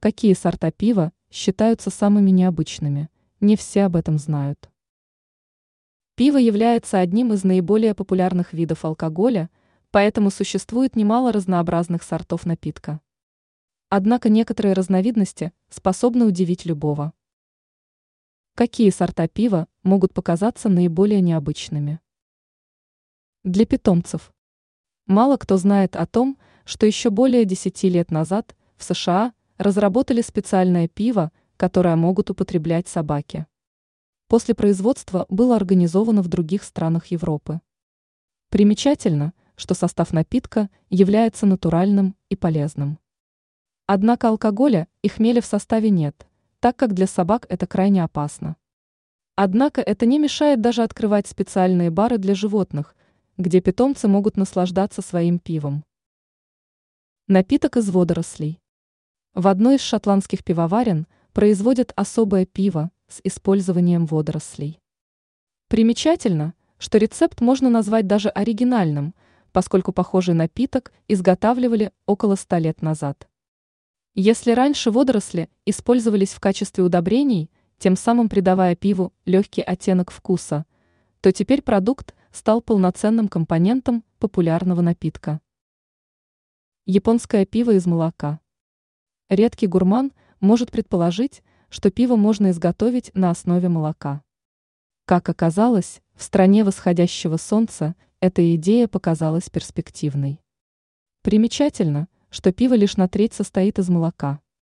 Какие сорта пива считаются самыми необычными? Не все об этом знают. Пиво является одним из наиболее популярных видов алкоголя, поэтому существует немало разнообразных сортов напитка. Однако некоторые разновидности способны удивить любого. Какие сорта пива могут показаться наиболее необычными? Для питомцев. Мало кто знает о том, что еще более 10 лет назад в США разработали специальное пиво, которое могут употреблять собаки. После производства было организовано в других странах Европы. Примечательно, что состав напитка является натуральным и полезным. Однако алкоголя и хмеля в составе нет, так как для собак это крайне опасно. Однако это не мешает даже открывать специальные бары для животных, где питомцы могут наслаждаться своим пивом. Напиток из водорослей. В одной из шотландских пивоварен производят особое пиво с использованием водорослей. Примечательно, что рецепт можно назвать даже оригинальным, поскольку похожий напиток изготавливали около ста лет назад. Если раньше водоросли использовались в качестве удобрений, тем самым придавая пиву легкий оттенок вкуса, то теперь продукт стал полноценным компонентом популярного напитка. Японское пиво из молока. Редкий гурман может предположить, что пиво можно изготовить на основе молока. Как оказалось, в стране восходящего солнца эта идея показалась перспективной. Примечательно, что пиво лишь на треть состоит из молока.